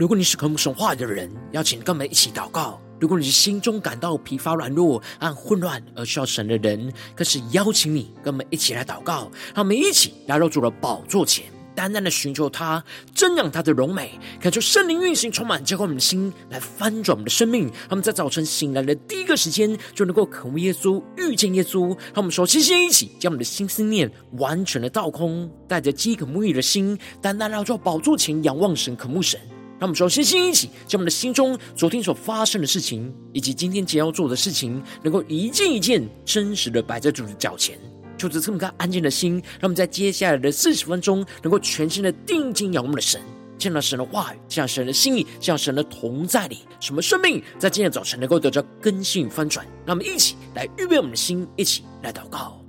如果你是渴慕神话的人，邀请跟我们一起祷告。如果你是心中感到疲乏、软弱、和混乱而需要神的人，更是邀请你跟我们一起来祷告。让我们一起来到主的宝座前，单单的寻求他，瞻仰他的荣美，感受圣灵运行充满，浇灌我们的心，来翻转我们的生命。他们在早晨醒来的第一个时间，就能够渴慕耶稣、遇见耶稣。让我们说，先先一起将我们的心思念完全的倒空，带着饥渴沐浴的心，单单来到宝座前仰望神、渴慕神。让我们说，先先一起，将我们的心中昨天所发生的事情，以及今天将要做的事情，能够一件一件真实的摆在主的脚前，就着这么个安静的心，让我们在接下来的四十分钟，能够全心的定睛仰望的神，见到神的话语，见到神的心意，见到神的同在里，什么生命在今天早晨能够得到更新与翻转。让我们一起来预备我们的心，一起来祷告。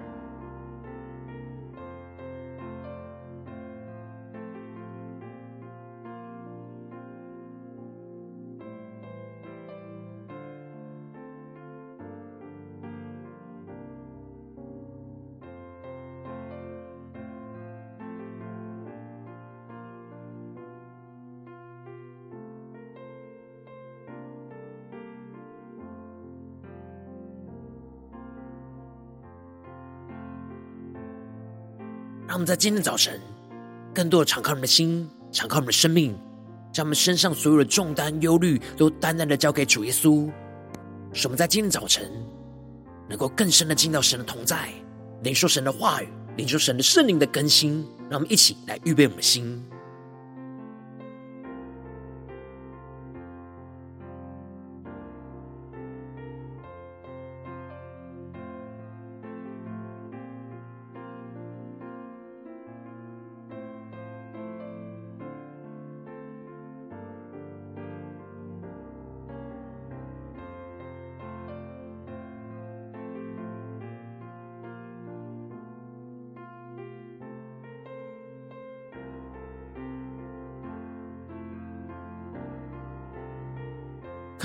让我们在今天早晨，更多的敞开我们的心，敞开我们的生命，将我们身上所有的重担、忧虑，都单单的交给主耶稣。使我们在今天早晨，能够更深的进到神的同在，领受神的话语，领受神的圣灵的更新。让我们一起来预备我们的心。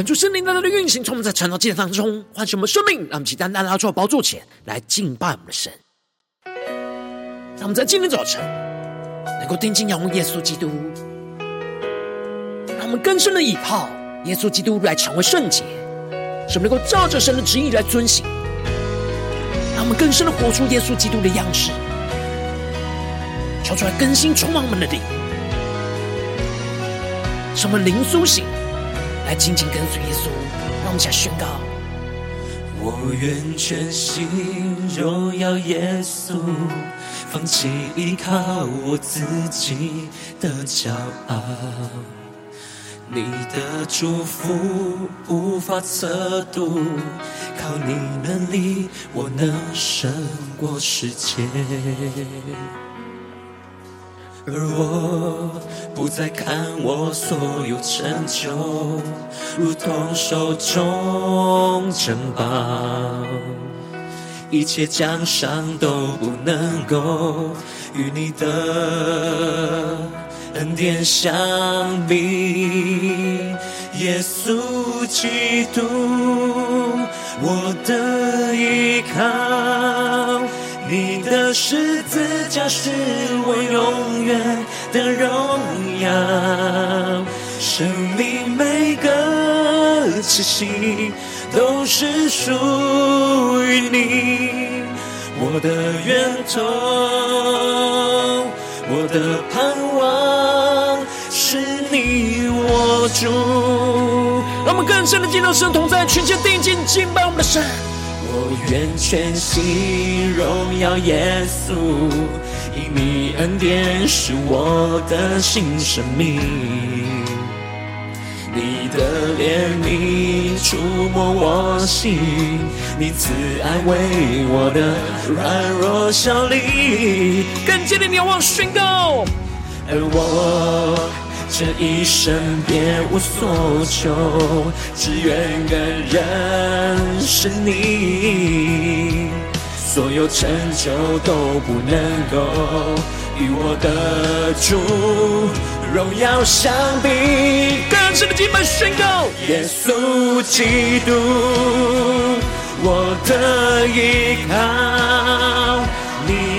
恳求圣灵在他的运行，从我们在晨祷祭坛当中唤醒我们生命，让我们起单单拉出宝座前来敬拜我们的神。让我们在今天早晨能够定睛仰望耶稣基督，让我们更深的倚靠耶稣基督来成为圣洁，使我们能够照着神的旨意来遵行。让我们更深的活出耶稣基督的样式，求出来更新充满我们的灵，使我们灵苏醒。来紧紧跟随耶稣，让我们来宣告：我愿全心荣耀耶稣，放弃依靠我自己的骄傲。你的祝福无法测度，靠你能力，我能胜过世界。而我不再看我所有成就，如同手中珍宝，一切奖赏都不能够与你的恩典相比。耶稣基督，我的依靠。你的十字架是我永远的荣耀，生命每个气息都是属于你，我的源头，我的盼望是你我主。让我们更深的进入神同在，全心定睛敬拜我们的神。我愿全心荣耀耶稣，因你恩典是我的新生命。你的怜悯触摸我心，你慈爱为我的软弱效力。更坚定仰望宣告，而我。这一生别无所求，只愿更认识你。所有成就都不能够与我的主荣耀相比。更深的敬拜宣告，耶稣基督，我的依靠。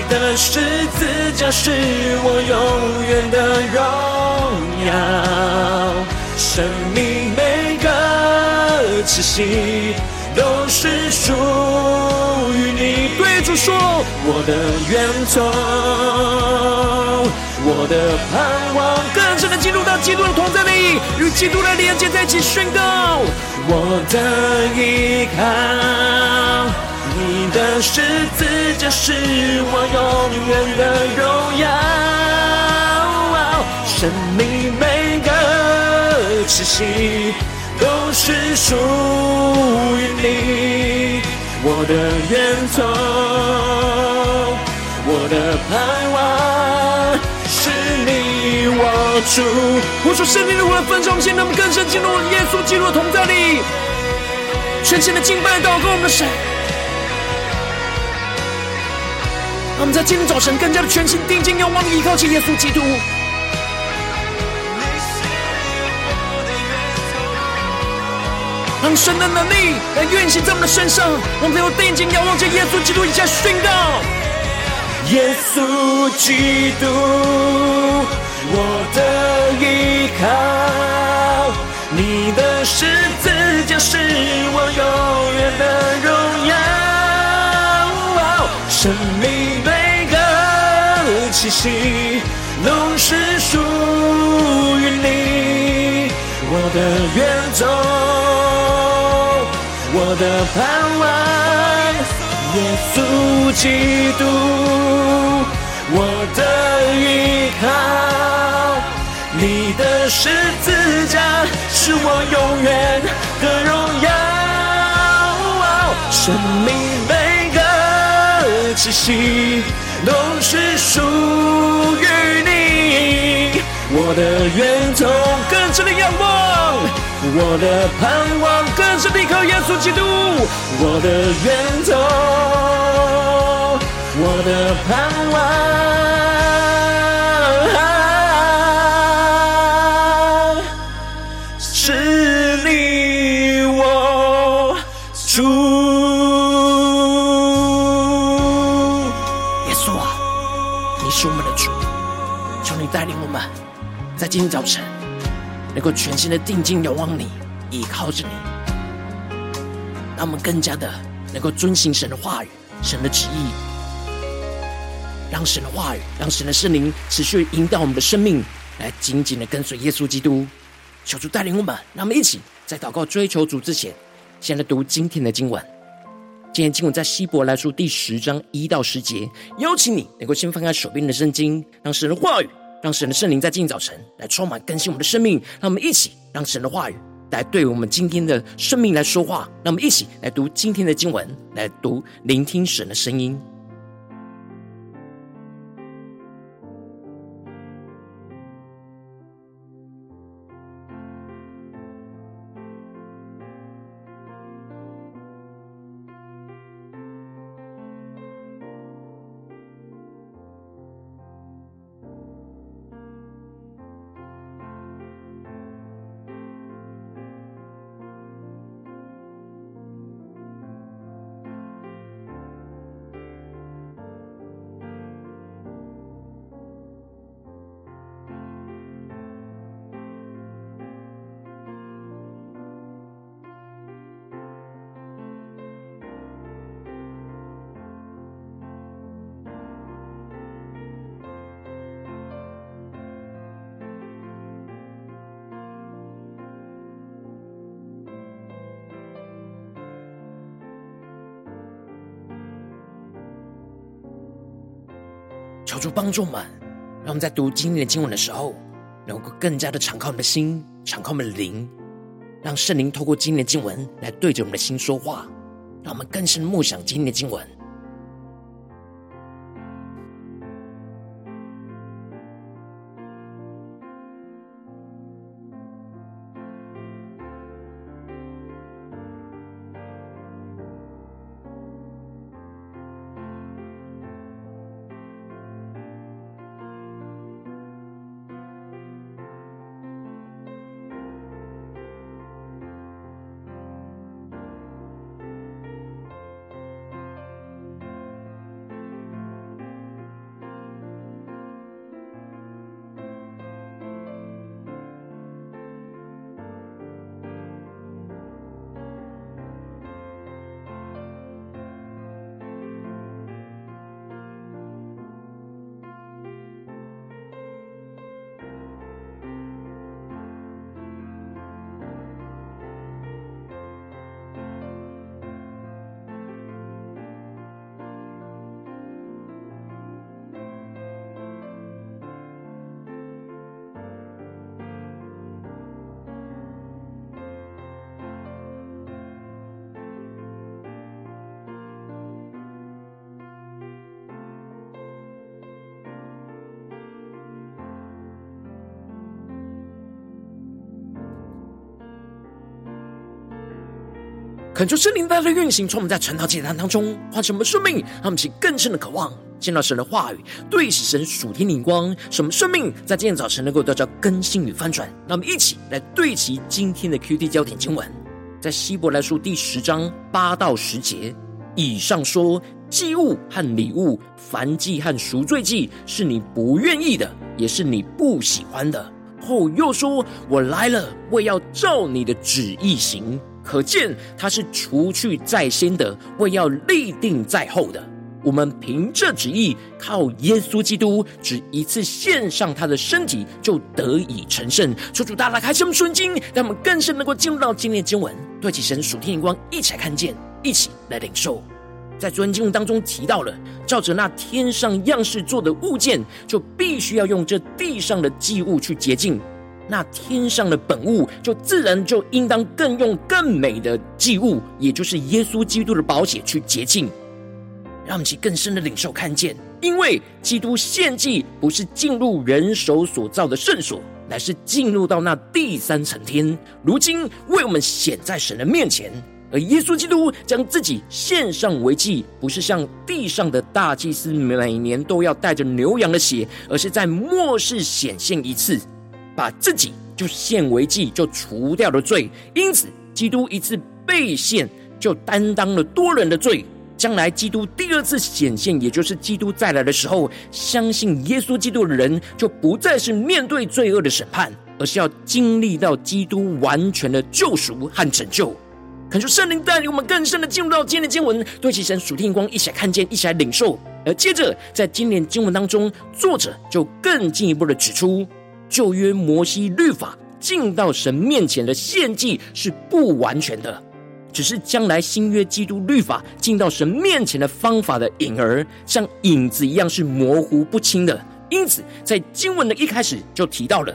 的十字架是我永远的荣耀，生命每个气息都是属于你。对主说，我的源头，我的盼望，更深的进入到基督的同在里，与基督的连接在一起宣告。我的依靠，的十字架是我永远的荣耀。生命每个气息都是属于你，我的源头，我的盼望是你我主。我说生命的活分中，现在我们更深进入耶稣基督的同在里，全新的敬拜祷告我们的神。让我们在今天早晨更加的全心定睛仰望依靠起耶稣基督。让神的能力来运行在我们的身上，我们最后定睛仰望着耶稣基督，一下宣告：耶稣基督，我的依靠，你的十字架是我永远的荣耀。生命气息都是属于你，我的源头。我的盼望，耶稣基督，我的依靠，你的十字架是我永远的荣耀。生命每个气息都是属于你，我的源头更深的仰望。我的盼望更深的靠耶稣基督，我的源头，我的盼望今天早晨。能够全心的定睛仰望你，依靠着你，让我们更加的能够遵行神的话语、神的旨意，让神的话语、让神的圣灵持续引导我们的生命，来紧紧的跟随耶稣基督。求主带领我们，让我们一起在祷告追求主之前，先来读今天的经文。今天经文在希伯来书第十章一到十节。邀请你能够先翻开手边的圣经，让神的话语。让神的圣灵在今天早晨来充满更新我们的生命，让我们一起让神的话语来对我们今天的生命来说话。让我们一起来读今天的经文，来读聆听神的声音。主帮助我们，让我们在读今天的经文的时候，能够更加的敞开我们的心，敞开我们的灵，让圣灵透过今天的经文来对着我们的心说话，让我们更深的默想今天的经文。恳求圣灵大的运行，从我们在晨祷祭坛当中唤醒我们生命，让我们起更深的渴望见到神的话语，对齐神属天灵光，使我们生命在今天早晨能够得到更新与翻转。让我们一起来对齐今天的 QT 焦点经文，在希伯来书第十章八到十节以上说，祭物和礼物、燔祭和赎罪祭是你不愿意的，也是你不喜欢的。后又说，我来了，为要照你的旨意行。可见他是除去在先的，为要立定在后的。我们凭这旨意，靠耶稣基督，只一次献上他的身体，就得以成圣。求主大大开启我们属灵经，让我们更深能够进入到今天的经文，对起神属天眼光，一起来看见，一起来领受。在昨天经文当中提到了，照着那天上样式做的物件，就必须要用这地上的祭物去洁净。那天上的本物，就自然就应当更用更美的祭物，也就是耶稣基督的宝血去洁净，让我们去更深的领受看见。因为基督献祭不是进入人手所造的圣所，乃是进入到那第三层天，如今为我们显在神的面前。而耶稣基督将自己献上为祭，不是像地上的大祭司每年都要带着牛羊的血，而是在末世显现一次。把自己就献为祭，就除掉了罪。因此，基督一次被献，就担当了多人的罪。将来基督第二次显现，也就是基督再来的时候，相信耶稣基督的人，就不再是面对罪恶的审判，而是要经历到基督完全的救赎和拯救。恳求圣灵带领我们更深的进入到今天的经文，对齐神属天光，一起来看见，一起来领受。而接着，在今年经文当中，作者就更进一步的指出。旧约摩西律法进到神面前的献祭是不完全的，只是将来新约基督律法进到神面前的方法的影儿，像影子一样是模糊不清的。因此，在经文的一开始就提到了，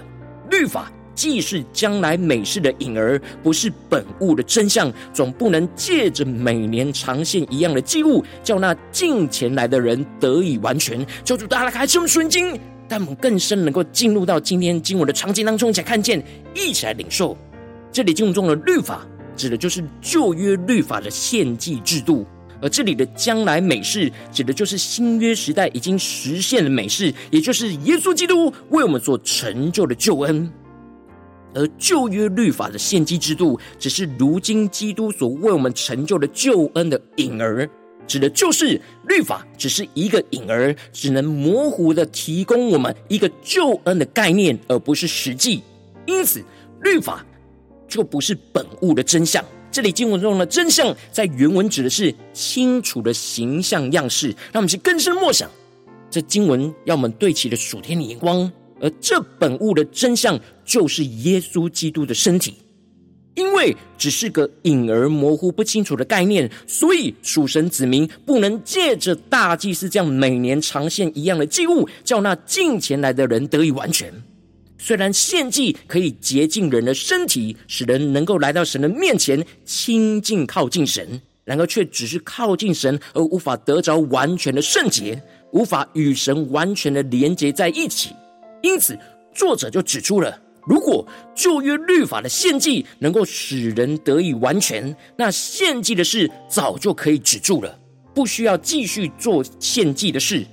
律法既是将来美事的影儿，不是本物的真相，总不能借着每年长线一样的祭物，叫那敬前来的人得以完全。求主大家开启我们属灵经。但我们更深能够进入到今天经文的场景当中，一起来看见，一起来领受。这里经文中的律法，指的就是旧约律法的献祭制度；而这里的将来美事，指的就是新约时代已经实现的美事，也就是耶稣基督为我们所成就的救恩。而旧约律法的献祭制度，只是如今基督所为我们成就的救恩的影儿。指的就是律法只是一个影儿，只能模糊的提供我们一个救恩的概念，而不是实际。因此，律法就不是本物的真相。这里经文中的真相，在原文指的是清楚的形象样式，让我们去更深默想。这经文要我们对齐的属天的眼光，而这本物的真相，就是耶稣基督的身体。因为只是个隐而模糊不清楚的概念，所以属神子民不能借着大祭司这样每年长献一样的祭物，叫那近前来的人得以完全。虽然献祭可以洁净人的身体，使人能够来到神的面前亲近靠近神，然而却只是靠近神而无法得着完全的圣洁，无法与神完全的连结在一起。因此，作者就指出了。如果旧约律法的献祭能够使人得以完全，那献祭的事早就可以止住了，不需要继续做献祭的事。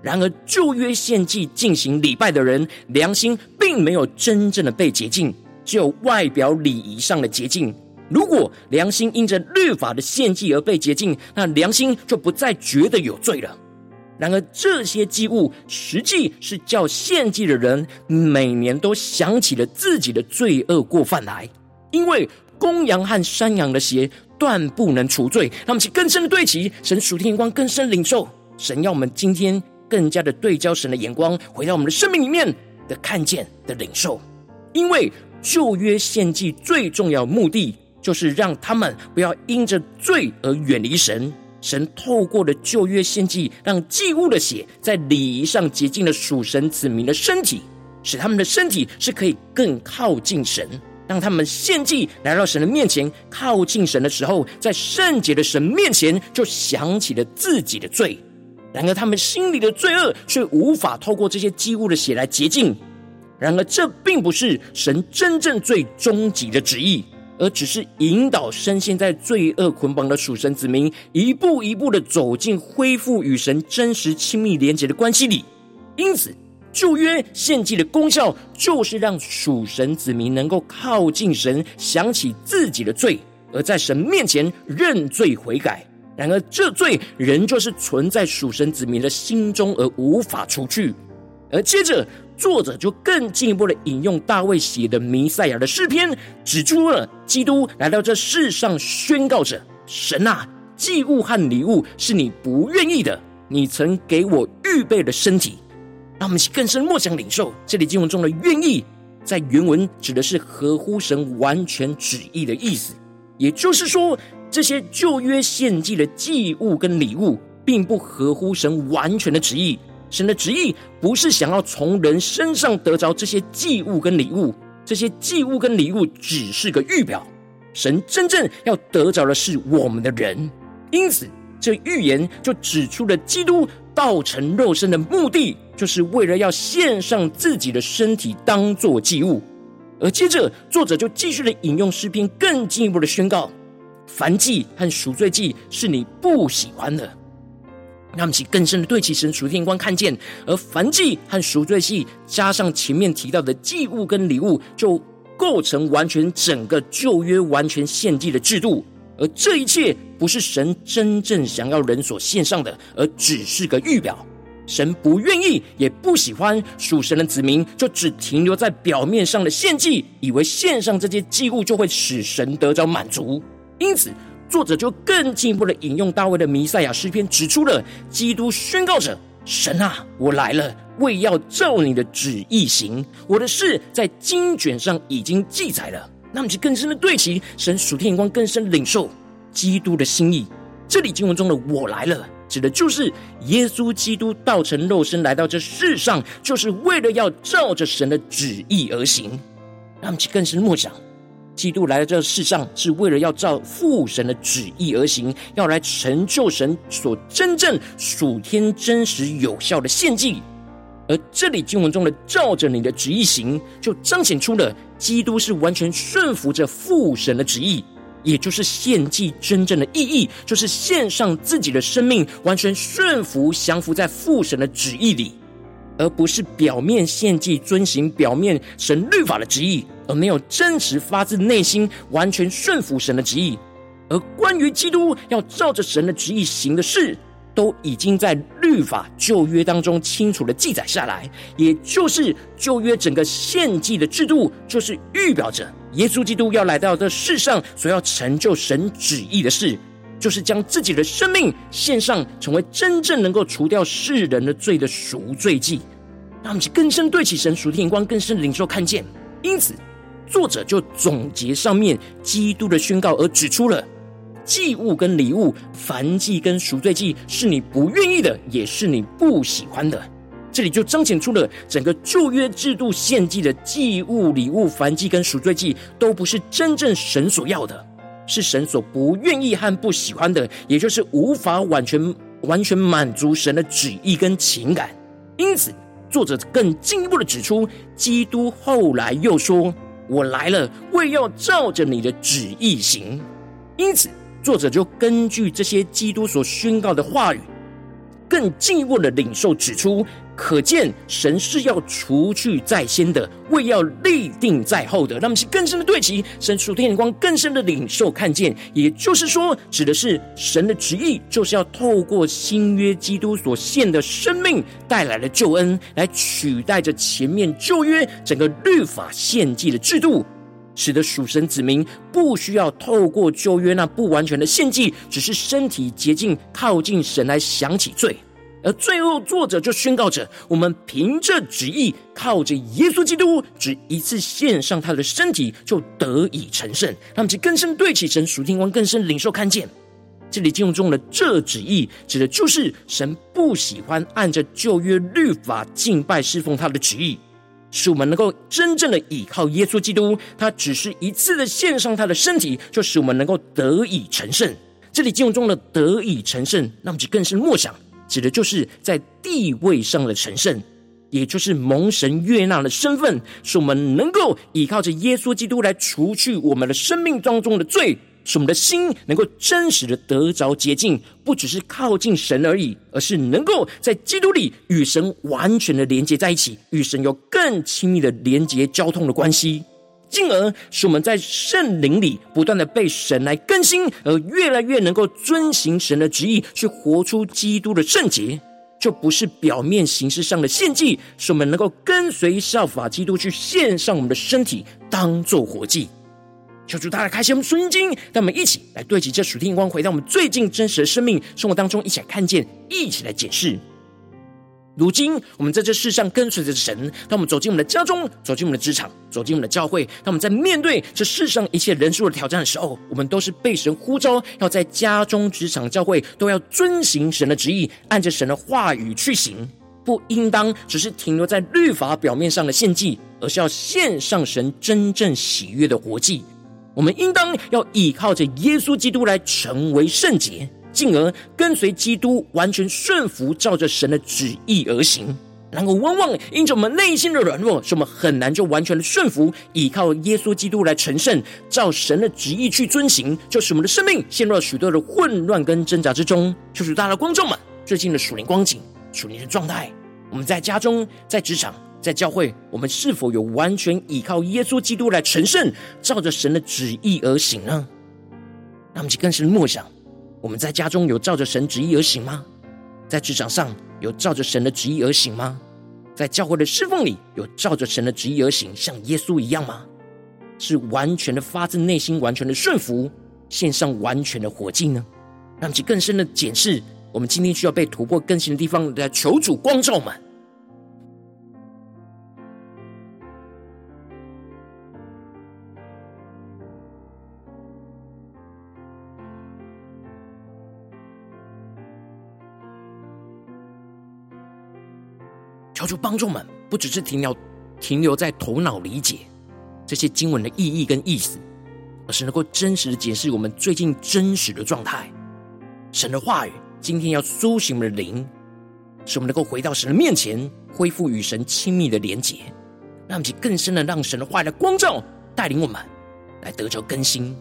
然而，旧约献祭进行礼拜的人，良心并没有真正的被洁净，只有外表礼仪上的洁净。如果良心因着律法的献祭而被洁净，那良心就不再觉得有罪了。然而，这些祭物实际是叫献祭的人每年都想起了自己的罪恶过犯来，因为公羊和山羊的血断不能除罪。让我们去更深的对齐神属天光，更深领受神要我们今天更加的对焦神的眼光，回到我们的生命里面的看见的领受。因为旧约献祭最重要目的，就是让他们不要因着罪而远离神。神透过了旧约献祭，让祭物的血在礼仪上洁净了属神子民的身体，使他们的身体是可以更靠近神。当他们献祭来到神的面前，靠近神的时候，在圣洁的神面前就想起了自己的罪。然而，他们心里的罪恶却无法透过这些祭物的血来洁净。然而，这并不是神真正最终极的旨意。而只是引导深陷在罪恶捆绑的属神子民，一步一步的走进恢复与神真实亲密连结的关系里。因此，旧约献祭的功效，就是让属神子民能够靠近神，想起自己的罪，而在神面前认罪悔改。然而，这罪仍旧是存在属神子民的心中，而无法除去。而接着，作者就更进一步的引用大卫写的弥赛亚的诗篇，指出了基督来到这世上，宣告着：“神啊，祭物和礼物是你不愿意的，你曾给我预备的身体。”让我们更深默想领受这里经文中的“愿意”，在原文指的是合乎神完全旨意的意思。也就是说，这些旧约献祭的祭物跟礼物，并不合乎神完全的旨意。神的旨意不是想要从人身上得着这些祭物跟礼物，这些祭物跟礼物只是个预表。神真正要得着的是我们的人。因此，这预言就指出了基督道成肉身的目的，就是为了要献上自己的身体当作祭物。而接着，作者就继续的引用诗篇，更进一步的宣告：燔祭和赎罪祭是你不喜欢的。让我们更深的对其神属天光看见，而燔祭和赎罪祭加上前面提到的祭物跟礼物，就构成完全整个旧约完全献祭的制度。而这一切不是神真正想要人所献上的，而只是个预表。神不愿意，也不喜欢属神的子民就只停留在表面上的献祭，以为献上这些祭物就会使神得着满足。因此。作者就更进一步的引用大卫的弥赛亚诗篇，指出了基督宣告着：“神啊，我来了，为要照你的旨意行。我的事在经卷上已经记载了。”那么就更深的对齐神属天眼光，更深领受基督的心意。这里经文中的“我来了”，指的就是耶稣基督道成肉身来到这世上，就是为了要照着神的旨意而行。那么就更深默想。基督来到这世上，是为了要照父神的旨意而行，要来成就神所真正属天真实有效的献祭。而这里经文中的“照着你的旨意行”，就彰显出了基督是完全顺服着父神的旨意，也就是献祭真正的意义，就是献上自己的生命，完全顺服降服在父神的旨意里。而不是表面献祭，遵行表面神律法的旨意，而没有真实发自内心完全顺服神的旨意。而关于基督要照着神的旨意行的事，都已经在律法旧约当中清楚的记载下来。也就是旧约整个献祭的制度，就是预表着耶稣基督要来到这世上所要成就神旨意的事，就是将自己的生命献上，成为真正能够除掉世人的罪的赎罪祭。让我们更深对起神属天眼光，更深的领受看见。因此，作者就总结上面基督的宣告，而指出了祭物跟礼物、燔祭跟赎罪祭是你不愿意的，也是你不喜欢的。这里就彰显出了整个旧约制度献祭的祭物、礼物、燔祭跟赎罪祭，都不是真正神所要的。是神所不愿意和不喜欢的，也就是无法完全完全满足神的旨意跟情感。因此，作者更进一步的指出，基督后来又说：“我来了，为要照着你的旨意行。”因此，作者就根据这些基督所宣告的话语，更进一步的领受指出。可见神是要除去在先的，为要立定在后的。那么是更深的对齐神属天眼光，更深的领受看见。也就是说，指的是神的旨意，就是要透过新约基督所献的生命带来的救恩，来取代着前面旧约整个律法献祭的制度，使得属神子民不需要透过旧约那不完全的献祭，只是身体洁净靠近神来想起罪。而最后，作者就宣告着：我们凭着旨意，靠着耶稣基督，只一次献上他的身体，就得以成圣。让我们更深对齐神属天光，更深领受看见。这里经文中的这旨意，指的就是神不喜欢按着旧约律法敬拜侍奉他的旨意，使我们能够真正的倚靠耶稣基督。他只是一次的献上他的身体，就使我们能够得以成圣。这里经文中的得以成圣，那么就更深默想。指的就是在地位上的神圣，也就是蒙神悦纳的身份，使我们能够依靠着耶稣基督来除去我们的生命当中的罪，使我们的心能够真实的得着洁净，不只是靠近神而已，而是能够在基督里与神完全的连接在一起，与神有更亲密的连接交通的关系，进而使我们在圣灵里不断的被神来更新，而越来越能够遵行神的旨意，去活出基督的圣洁。就不是表面形式上的献祭，是我们能够跟随效法基督去献上我们的身体，当做活祭。求主大家开心我们属灵经，让我们一起来对齐这属天光，回到我们最近真实的生命生活当中，一起来看见，一起来检视。如今，我们在这世上跟随着神，当我们走进我们的家中，走进我们的职场，走进我们的教会，当我们在面对这世上一切人数的挑战的时候，我们都是被神呼召，要在家中、职场、教会都要遵行神的旨意，按着神的话语去行，不应当只是停留在律法表面上的献祭，而是要献上神真正喜悦的活祭。我们应当要依靠着耶稣基督来成为圣洁。进而跟随基督，完全顺服，照着神的旨意而行。然而，往往因着我们内心的软弱，使我们很难就完全的顺服，依靠耶稣基督来成圣，照神的旨意去遵行，就使我们的生命陷入了许多的混乱跟挣扎之中。就是大家的观众们，最近的属灵光景、属灵的状态，我们在家中、在职场、在教会，我们是否有完全依靠耶稣基督来成圣，照着神的旨意而行呢？那么，就更深默想。我们在家中有照着神旨意而行吗？在职场上有照着神的旨意而行吗？在教会的侍奉里有照着神的旨意而行，像耶稣一样吗？是完全的发自内心，完全的顺服，献上完全的火祭呢？让其更深的检视我们今天需要被突破更新的地方，来求主光照们。主帮助们，不只是停留停留在头脑理解这些经文的意义跟意思，而是能够真实的解释我们最近真实的状态。神的话语今天要苏醒我们的灵，使我们能够回到神的面前，恢复与神亲密的连结，让其更深的让神的话语来光照带领我们，来得着更新。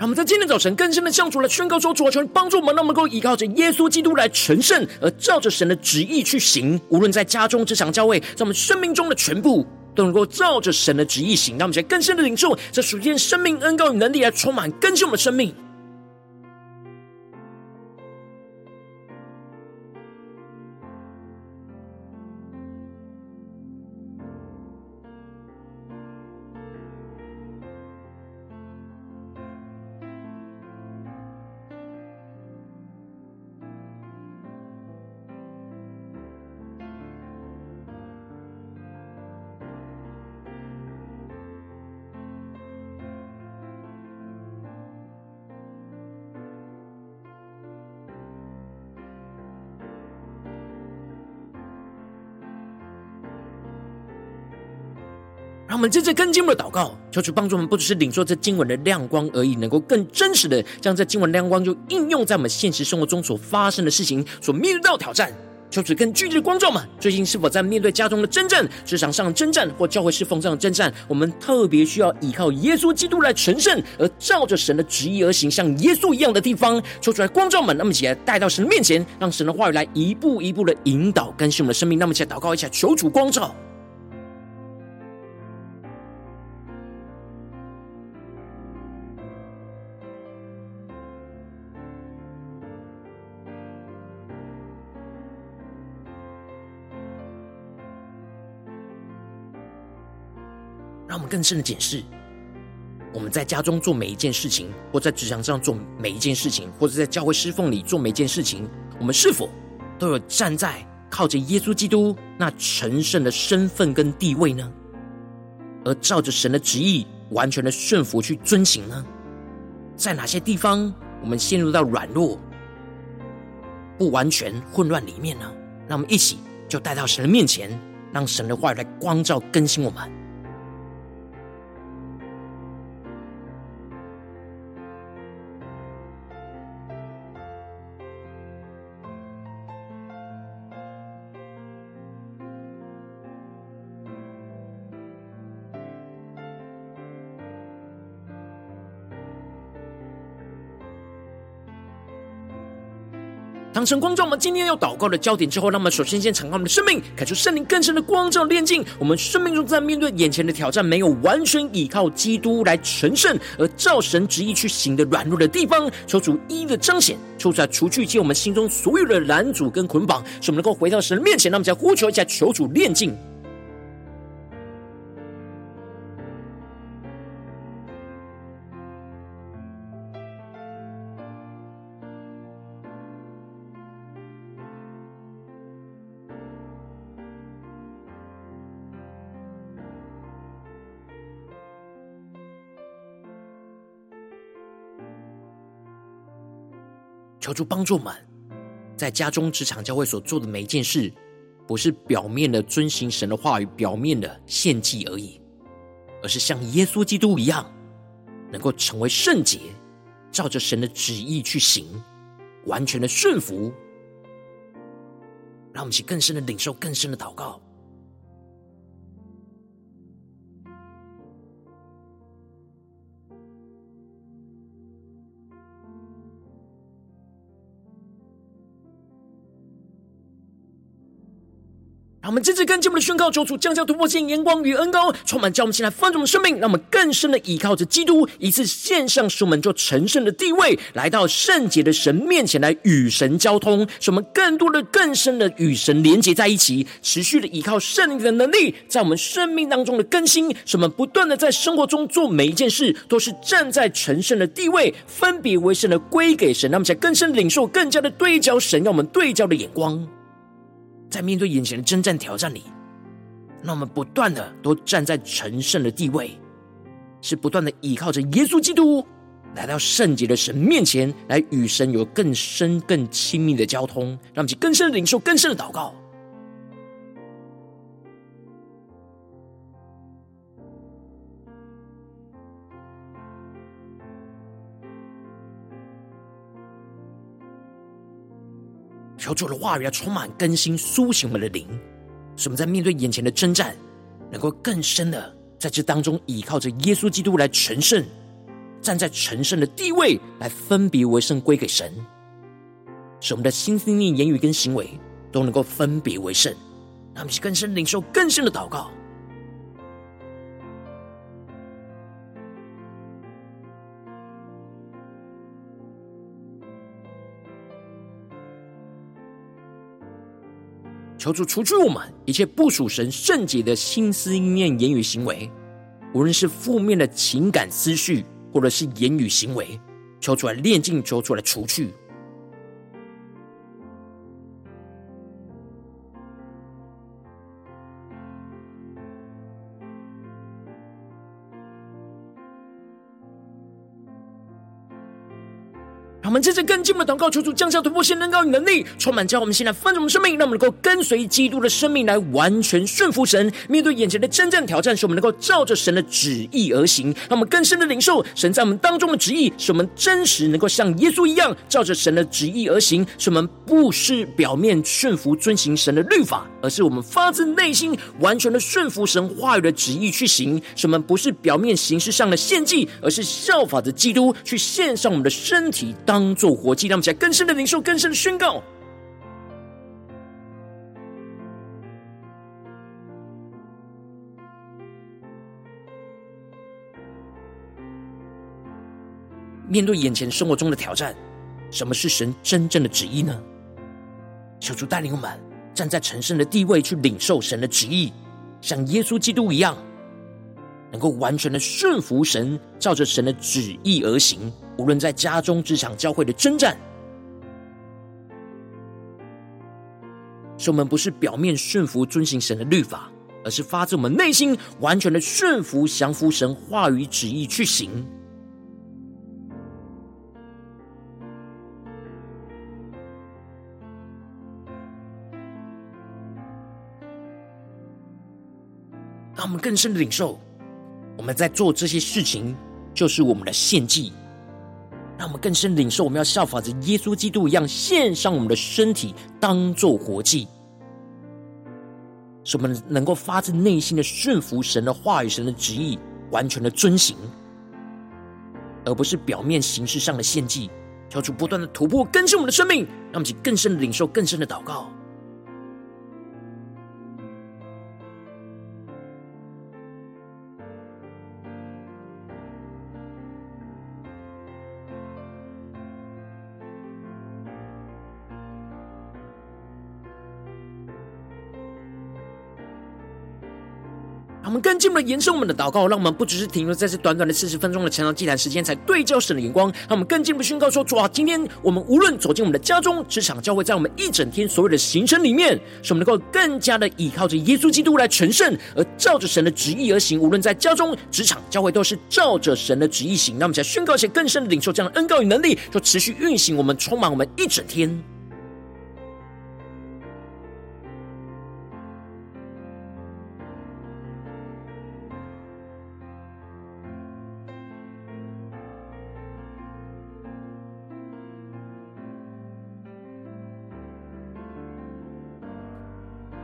让我们在今天早晨更深的向主来宣告说：主啊，求你帮助我们，让我们能够依靠着耶稣基督来成圣，而照着神的旨意去行。无论在家中、职场、教会，在我们生命中的全部，都能够照着神的旨意行。让我们在更深的领受这属天生命恩膏与能力来充满更新我们的生命。让我们接着跟经文的祷告，求主帮助我们，不只是领受这经文的亮光而已，能够更真实的将这经文亮光就应用在我们现实生活中所发生的事情，所面对到挑战。求主更具体的光照们，最近是否在面对家中的征战、职场上的征战或教会侍奉上的征战？我们特别需要依靠耶稣基督来成圣，而照着神的旨意而行，像耶稣一样的地方，求主来光照们，那么起来带到神的面前，让神的话语来一步一步的引导更新我们的生命。那么起来祷告一下，求主光照。更深的检视，我们在家中做每一件事情，或在职场上做每一件事情，或者在教会侍奉里做每一件事情，我们是否都有站在靠着耶稣基督那神圣的身份跟地位呢？而照着神的旨意，完全的顺服去遵行呢？在哪些地方我们陷入到软弱、不完全、混乱里面呢？让我们一起就带到神的面前，让神的话语来光照更新我们。当成光照我们今天要祷告的焦点之后，那么首先先敞开我们的生命，感受圣灵更深的光照炼境。我们生命中在面对眼前的挑战，没有完全依靠基督来成圣，而照神旨意去行的软弱的地方，求主一一的彰显，求主来除去一切我们心中所有的拦阻跟捆绑，使我们能够回到神的面前。那么再呼求一下，求主炼境。求主帮助我们，在家中、职场、教会所做的每一件事，不是表面的遵行神的话语、表面的献祭而已，而是像耶稣基督一样，能够成为圣洁，照着神的旨意去行，完全的顺服。让我们去更深的领受、更深的祷告。我们这次跟进我们的宣告，求主降下突破性眼光与恩膏，充满叫我们现在翻转我们生命，让我们更深的依靠着基督，一次献上使我们做成圣的地位，来到圣洁的神面前来与神交通，使我们更多的、更深的与神连接在一起，持续的依靠圣灵的能力，在我们生命当中的更新，使我们不断的在生活中做每一件事，都是站在成圣的地位，分别为圣的归给神，让我们才更深领受，更加的对焦神，让我们对焦的眼光。在面对眼前的征战挑战里，那我们不断的都站在成圣的地位，是不断的依靠着耶稣基督来到圣洁的神面前，来与神有更深更亲密的交通，让其更深的领受更深的祷告。求主的话语要充满更新、苏醒我们的灵，使我们在面对眼前的征战，能够更深的在这当中依靠着耶稣基督来成圣，站在成圣的地位来分别为圣归给神，使我们的心思念、言语跟行为都能够分别为圣，让我们更深领受更深的祷告。求主除去我们一切不属神圣洁的心思意念、言语行为，无论是负面的情感思绪，或者是言语行为，求出来炼净，求出来除去。们这次更进一步的祷告，求主降下突破性能高与能力，充满叫我们现在丰盛的生命，让我们能够跟随基督的生命来完全顺服神。面对眼前的真正挑战，使我们能够照着神的旨意而行。让我们更深的领受神在我们当中的旨意，使我们真实能够像耶稣一样，照着神的旨意而行。使我们不是表面顺服遵行神的律法，而是我们发自内心完全的顺服神话语的旨意去行。使我们不是表面形式上的献祭，而是效法着基督去献上我们的身体当。当做活祭，让我们在更深的领受、更深的宣告。面对眼前生活中的挑战，什么是神真正的旨意呢？求主带领我们站在神圣的地位，去领受神的旨意，像耶稣基督一样，能够完全的顺服神，照着神的旨意而行。无论在家中、职场、教会的征战，使我们不是表面顺服、遵行神的律法，而是发自我们内心完全的顺服、降服神话语旨意去行。让我们更深的领受，我们在做这些事情就是我们的献祭。让我们更深领受，我们要效法着耶稣基督一样，献上我们的身体当做活祭，使我们能够发自内心的顺服神的话语、神的旨意，完全的遵行，而不是表面形式上的献祭。求主不断的突破更新我们的生命，让我们去更深的领受、更深的祷告。我们更进一步的延伸我们的祷告，让我们不只是停留在这短短的四十分钟的晨祷祭坛时间，才对焦神的眼光。让我们更进一步宣告说：主啊，今天我们无论走进我们的家中、职场、教会，在我们一整天所有的行程里面，使我们能够更加的依靠着耶稣基督来成圣，而照着神的旨意而行。无论在家中、职场、教会，都是照着神的旨意行。那我们再宣告一些更深的领受这样的恩膏与能力，就持续运行我们，充满我们一整天。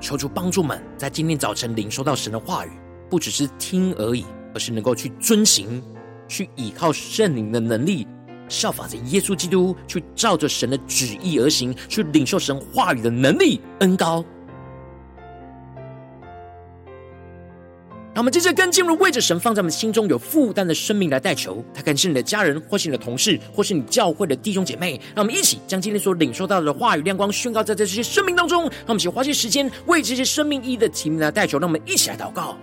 求主帮助们在今天早晨领受到神的话语，不只是听而已，而是能够去遵行，去依靠圣灵的能力，效法着耶稣基督，去照着神的旨意而行，去领受神话语的能力恩高。让我们接着更进入为着神放在我们心中有负担的生命来代求，他可能是你的家人，或是你的同事，或是你教会的弟兄姐妹。让我们一起将今天所领受到的话语亮光宣告在这些生命当中。让我们一起花些时间为这些生命意义的提名来代求。让我们一起来祷告。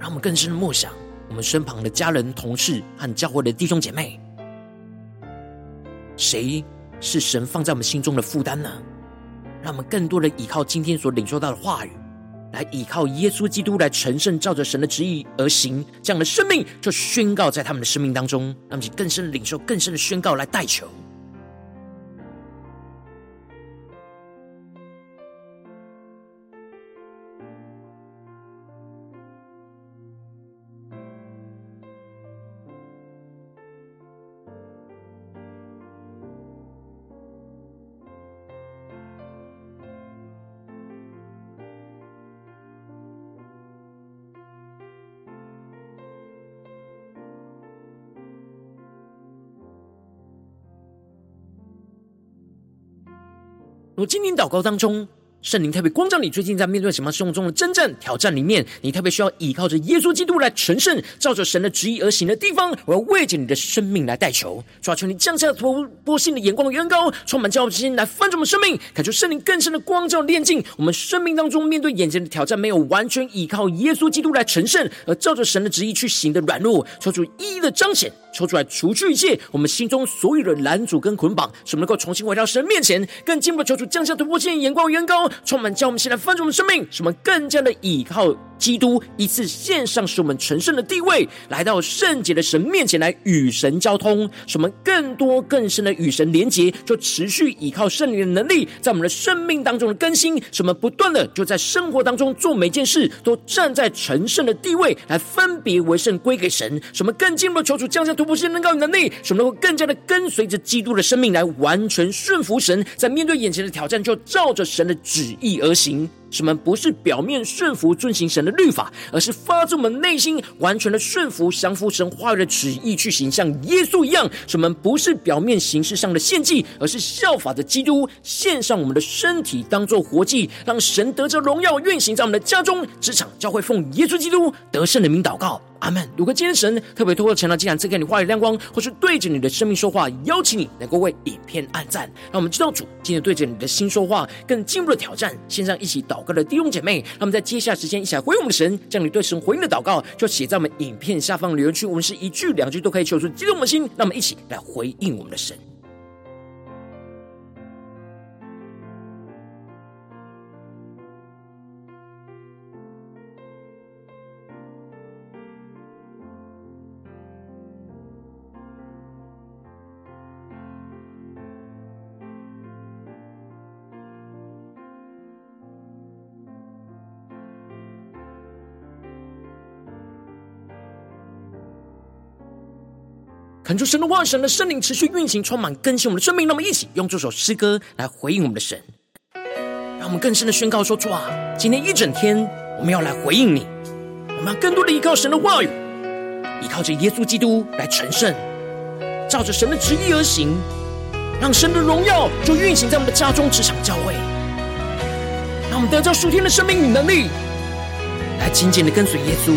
让我们更深的默想。我们身旁的家人、同事和教会的弟兄姐妹，谁是神放在我们心中的负担呢？让我们更多的依靠今天所领受到的话语，来依靠耶稣基督来成圣，照着神的旨意而行，这样的生命就宣告在他们的生命当中，让我们更深的领受、更深的宣告来代求。我今天祷告当中，圣灵特别光照你，最近在面对什么生活中的征战挑战里面，你特别需要依靠着耶稣基督来成圣，照着神的旨意而行的地方，我要为着你的生命来代求，求求你降下突破性的眼光与恩膏，充满骄傲之心来翻转我们生命，感受圣灵更深的光照炼净我们生命当中面对眼前的挑战，没有完全依靠耶稣基督来成圣，而照着神的旨意去行的软弱，求主一一的彰显，抽出来除去一切我们心中所有的拦阻跟捆绑，使我们能够重新回到神面前，更进一步的求主降下突破性的眼光与恩膏。充满，叫我们现在翻转我们生命，使我们更加的倚靠基督，一次献上使我们成圣的地位，来到圣洁的神面前来与神交通，使我们更多更深的与神连结，就持续倚靠圣灵的能力，在我们的生命当中的更新，使我们不断的就在生活当中做每件事都站在成圣的地位，来分别为圣归给神，使我们更进一步的求主降下突破性能高与能力，使我们能够更加的跟随着基督的生命来完全顺服神，在面对眼前的挑战，就照着神的旨旨意而行。使我们不是表面顺服遵行神的律法，而是发自我们内心完全的顺服、降服神话语的旨意去行，像耶稣一样。使我们不是表面形式上的献祭，而是效法的基督，献上我们的身体当做活祭，让神。得着荣耀，运行在我们的家中、职场、教会，奉耶稣基督得胜的名祷告。阿门。如果今天神。特别透过晨祷祭坛赐给你话语亮光，或是对着你的生命说话，邀请你能够为影片按赞，让我们知道主今天对着你的心说话，更进一步的挑战。线上一起祷告的弟兄姐妹，那么在接下时间一起来回应我们的神，将你对神回应的祷告就写在我们影片下方留言区。我们是一句两句都可以求出激动的心，那么一起来回应我们的神。恳求神的话，神的圣灵持续运行，充满更新我们的生命。让我们一起用这首诗歌来回应我们的神，让我们更深的宣告说：主啊，今天一整天我们要来回应你，我们要更多的依靠神的话语，依靠着耶稣基督来成圣，照着神的旨意而行，让神的荣耀就运行在我们的家中、职场、教会，让我们得到属天的生命与能力，来紧紧的跟随耶稣。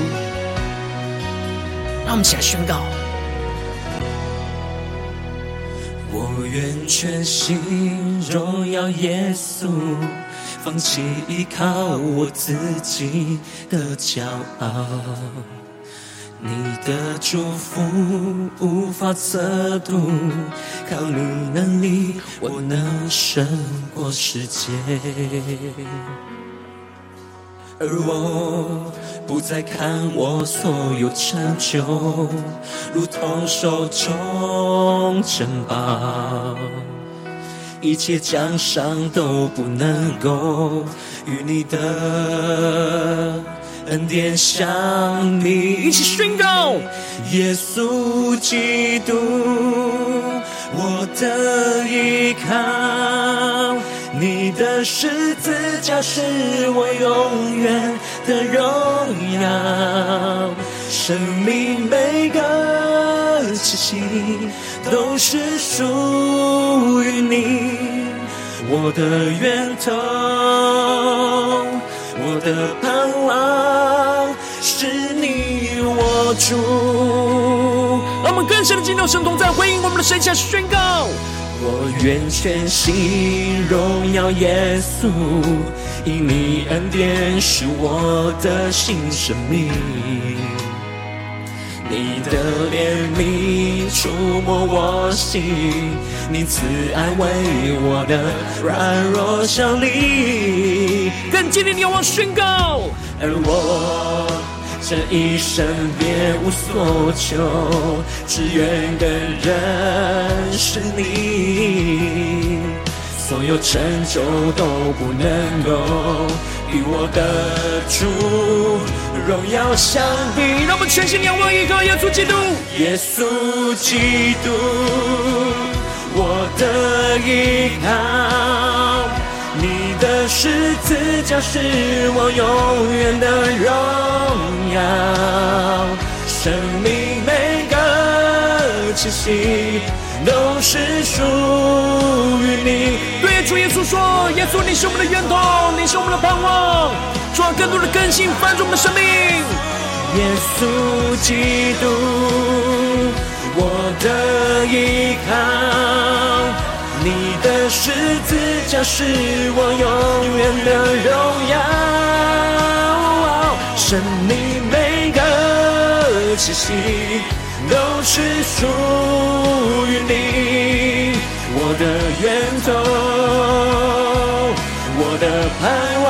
让我们一起来宣告。愿全心荣耀耶稣，放弃依靠我自己的骄傲。你的祝福无法测度，靠你能力，我能胜过世界。而我不再看我所有成就，如同手中珍宝，一切奖赏都不能够与你的恩典相比。一起宣告：耶稣基督，我的依靠。你的十字架是我永远的荣耀，生命每个气息都是属于你，我的源头，我的盼望是你我主。让我们更深的进入神同在，回应我们的神，下宣告。我愿全心荣耀耶稣，因你恩典是我的新生命，你的怜悯触摸我心，你慈爱为我的软弱效力，更坚定地往宣告，而我。这一生别无所求，只愿更认识你。所有成就都不能够与我的主荣耀相比。让我们全心仰望依靠耶稣基督，耶稣基督，我的依靠。你十字架是我永远的荣耀，生命每个气息都是属于你。对主耶稣说，耶稣你是我们的源头，你是我们的盼望，主啊，更多的更新翻转我们的生命。耶稣基督，我的依靠。你的十字架是我永远的荣耀，生命每个气息都是属于你，我的源头，我的盼望。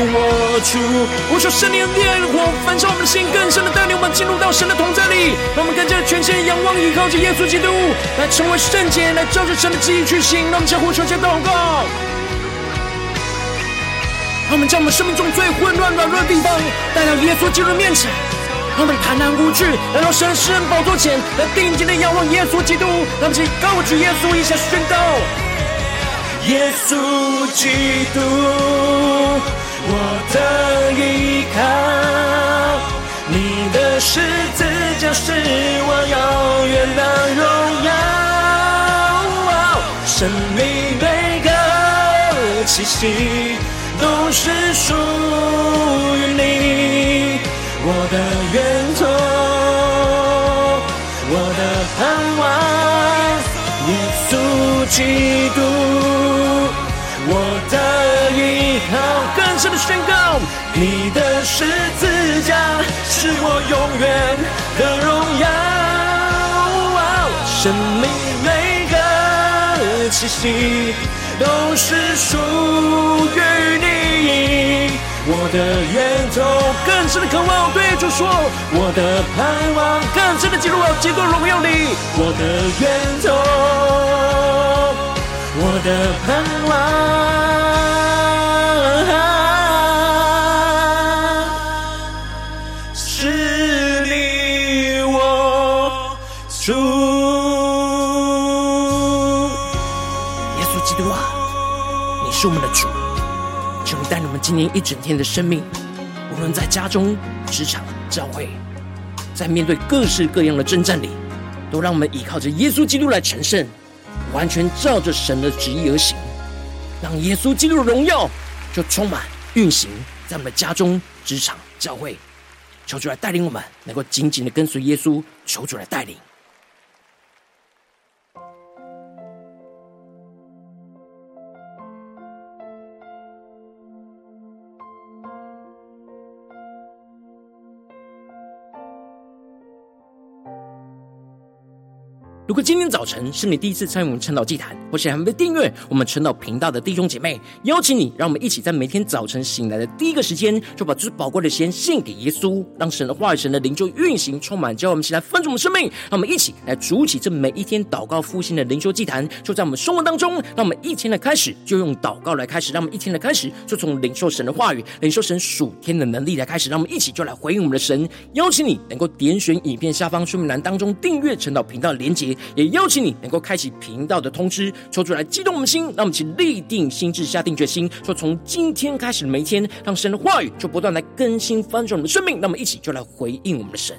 我出，我说圣灵的烈火焚烧我们的心，更深的带领我们进入到神的同在里，让我们更加的全心仰望依靠着耶稣基督，来成为圣洁，来照着神的旨意去行。让我们相互求先祷告，让我们将我们生命中最混乱软弱的地方带到耶稣基督面前，让我们坦然无惧来到神施恩宝座前，来定睛的仰望耶稣基督，让我们一起高举耶稣，一下宣告。耶稣基督，我的依靠，你的十字架是我永远的荣耀，生命每个气息都是属于你，我的源头，我的盼望，耶稣基督。依靠，更深的宣告，你的十字架是我永远的荣耀，生命每个气息都是属于你，我的源头，更深的渴望对主说，我的盼望，更深的进入基督荣耀里，我的源头。我的盼望是我们的主，求你带领我们今天一整天的生命，无论在家中、职场、教会，在面对各式各样的征战里，都让我们依靠着耶稣基督来成圣，完全照着神的旨意而行，让耶稣基督的荣耀就充满运行在我们的家中、职场、教会。求主来带领我们，能够紧紧的跟随耶稣。求主来带领。如果今天早晨是你第一次参与我们晨祷祭坛，或是还没订阅我们晨祷频道的弟兄姐妹，邀请你，让我们一起在每天早晨醒来的第一个时间，就把最宝贵的时间献给耶稣，让神的话语、神的灵就运行充满，叫我们起来分盛我们生命。让我们一起来主起这每一天祷告复兴的灵修祭坛，就在我们生活当中。让我们一天的开始就用祷告来开始，让我们一天的开始就从领受神的话语、领受神属天的能力来开始。让我们一起就来回应我们的神。邀请你能够点选影片下方说明栏当中订阅晨祷频道的连结。也邀请你能够开启频道的通知，抽出来激动我们的心，让我们一起立定心智，下定决心，说从今天开始的每一天，让神的话语就不断来更新翻转我们的生命，那么一起就来回应我们的神。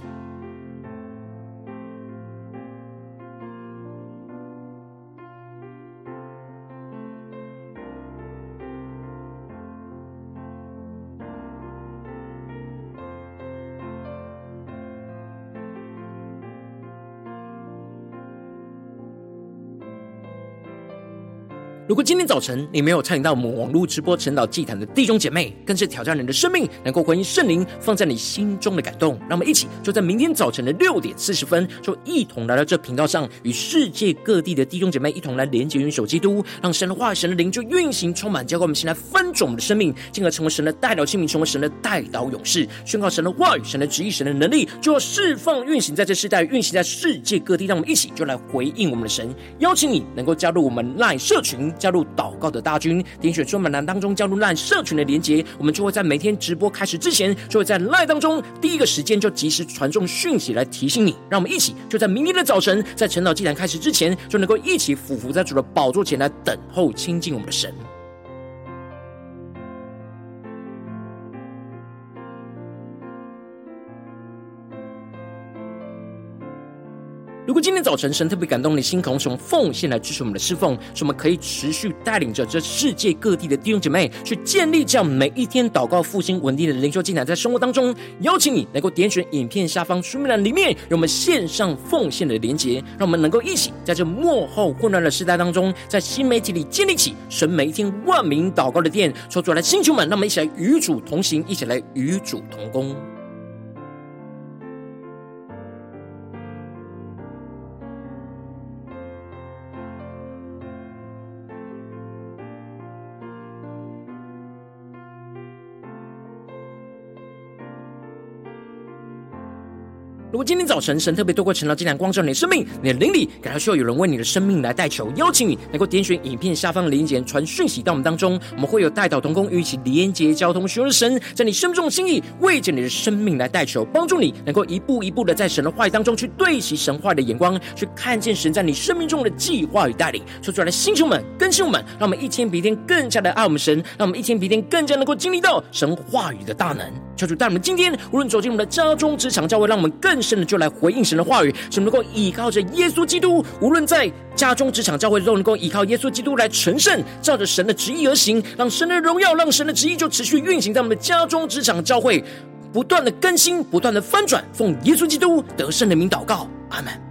如果今天早晨你没有参与到我们网络直播晨祷祭坛的弟兄姐妹，更是挑战你的生命，能够回应圣灵放在你心中的感动。让我们一起就在明天早晨的六点四十分，就一同来到这频道上，与世界各地的弟兄姐妹一同来连接、元首基督，让神的话、神的灵就运行充满，交给我们，先来翻转我们的生命，进而成为神的代表器皿，成为神的代祷勇士，宣告神的话语、神的旨意、神的能力，就要释放、运行在这世代，运行在世界各地。让我们一起就来回应我们的神，邀请你能够加入我们赖社群。加入祷告的大军，点选说明栏当中加入烂社群的连结，我们就会在每天直播开始之前，就会在赖当中第一个时间就及时传送讯息来提醒你。让我们一起就在明天的早晨，在晨祷祭坛开始之前，就能够一起俯伏在主的宝座前来等候亲近我们的神。如果今天早晨神特别感动你心，可用奉献来支持我们的侍奉，使我们可以持续带领着这世界各地的弟兄姐妹去建立这样每一天祷告复兴稳定的灵修进展，在生活当中，邀请你能够点选影片下方说明栏里面有我们线上奉献的连结，让我们能够一起在这幕后混乱的时代当中，在新媒体里建立起神每一天万名祷告的殿，说出来，星球们，让我们一起来与主同行，一起来与主同工。果今天早晨神特别透过晨祷祭坛光照你的生命，你的灵里感到需要有人为你的生命来代求，邀请你能够点选影片下方的连结，传讯息到我们当中，我们会有代祷同工与一起连结交通，寻求神在你生命中的心意，为着你的生命来代求，帮助你能够一步一步的在神的话语当中去对齐神话的眼光，去看见神在你生命中的计划与带领。说出来的星球们、更新我们，让我们一天比一天更加的爱我们神，让我们一天比一天更加能够经历到神话语的大能。求主带我们今天无论走进我们的家中、职场、教会，让我们更深的就来回应神的话语，使能够依靠着耶稣基督，无论在家中、职场、教会，都能够依靠耶稣基督来成圣，照着神的旨意而行，让神的荣耀、让神的旨意就持续运行在我们的家中、职场、教会，不断的更新、不断的翻转，奉耶稣基督得胜的名祷告，阿门。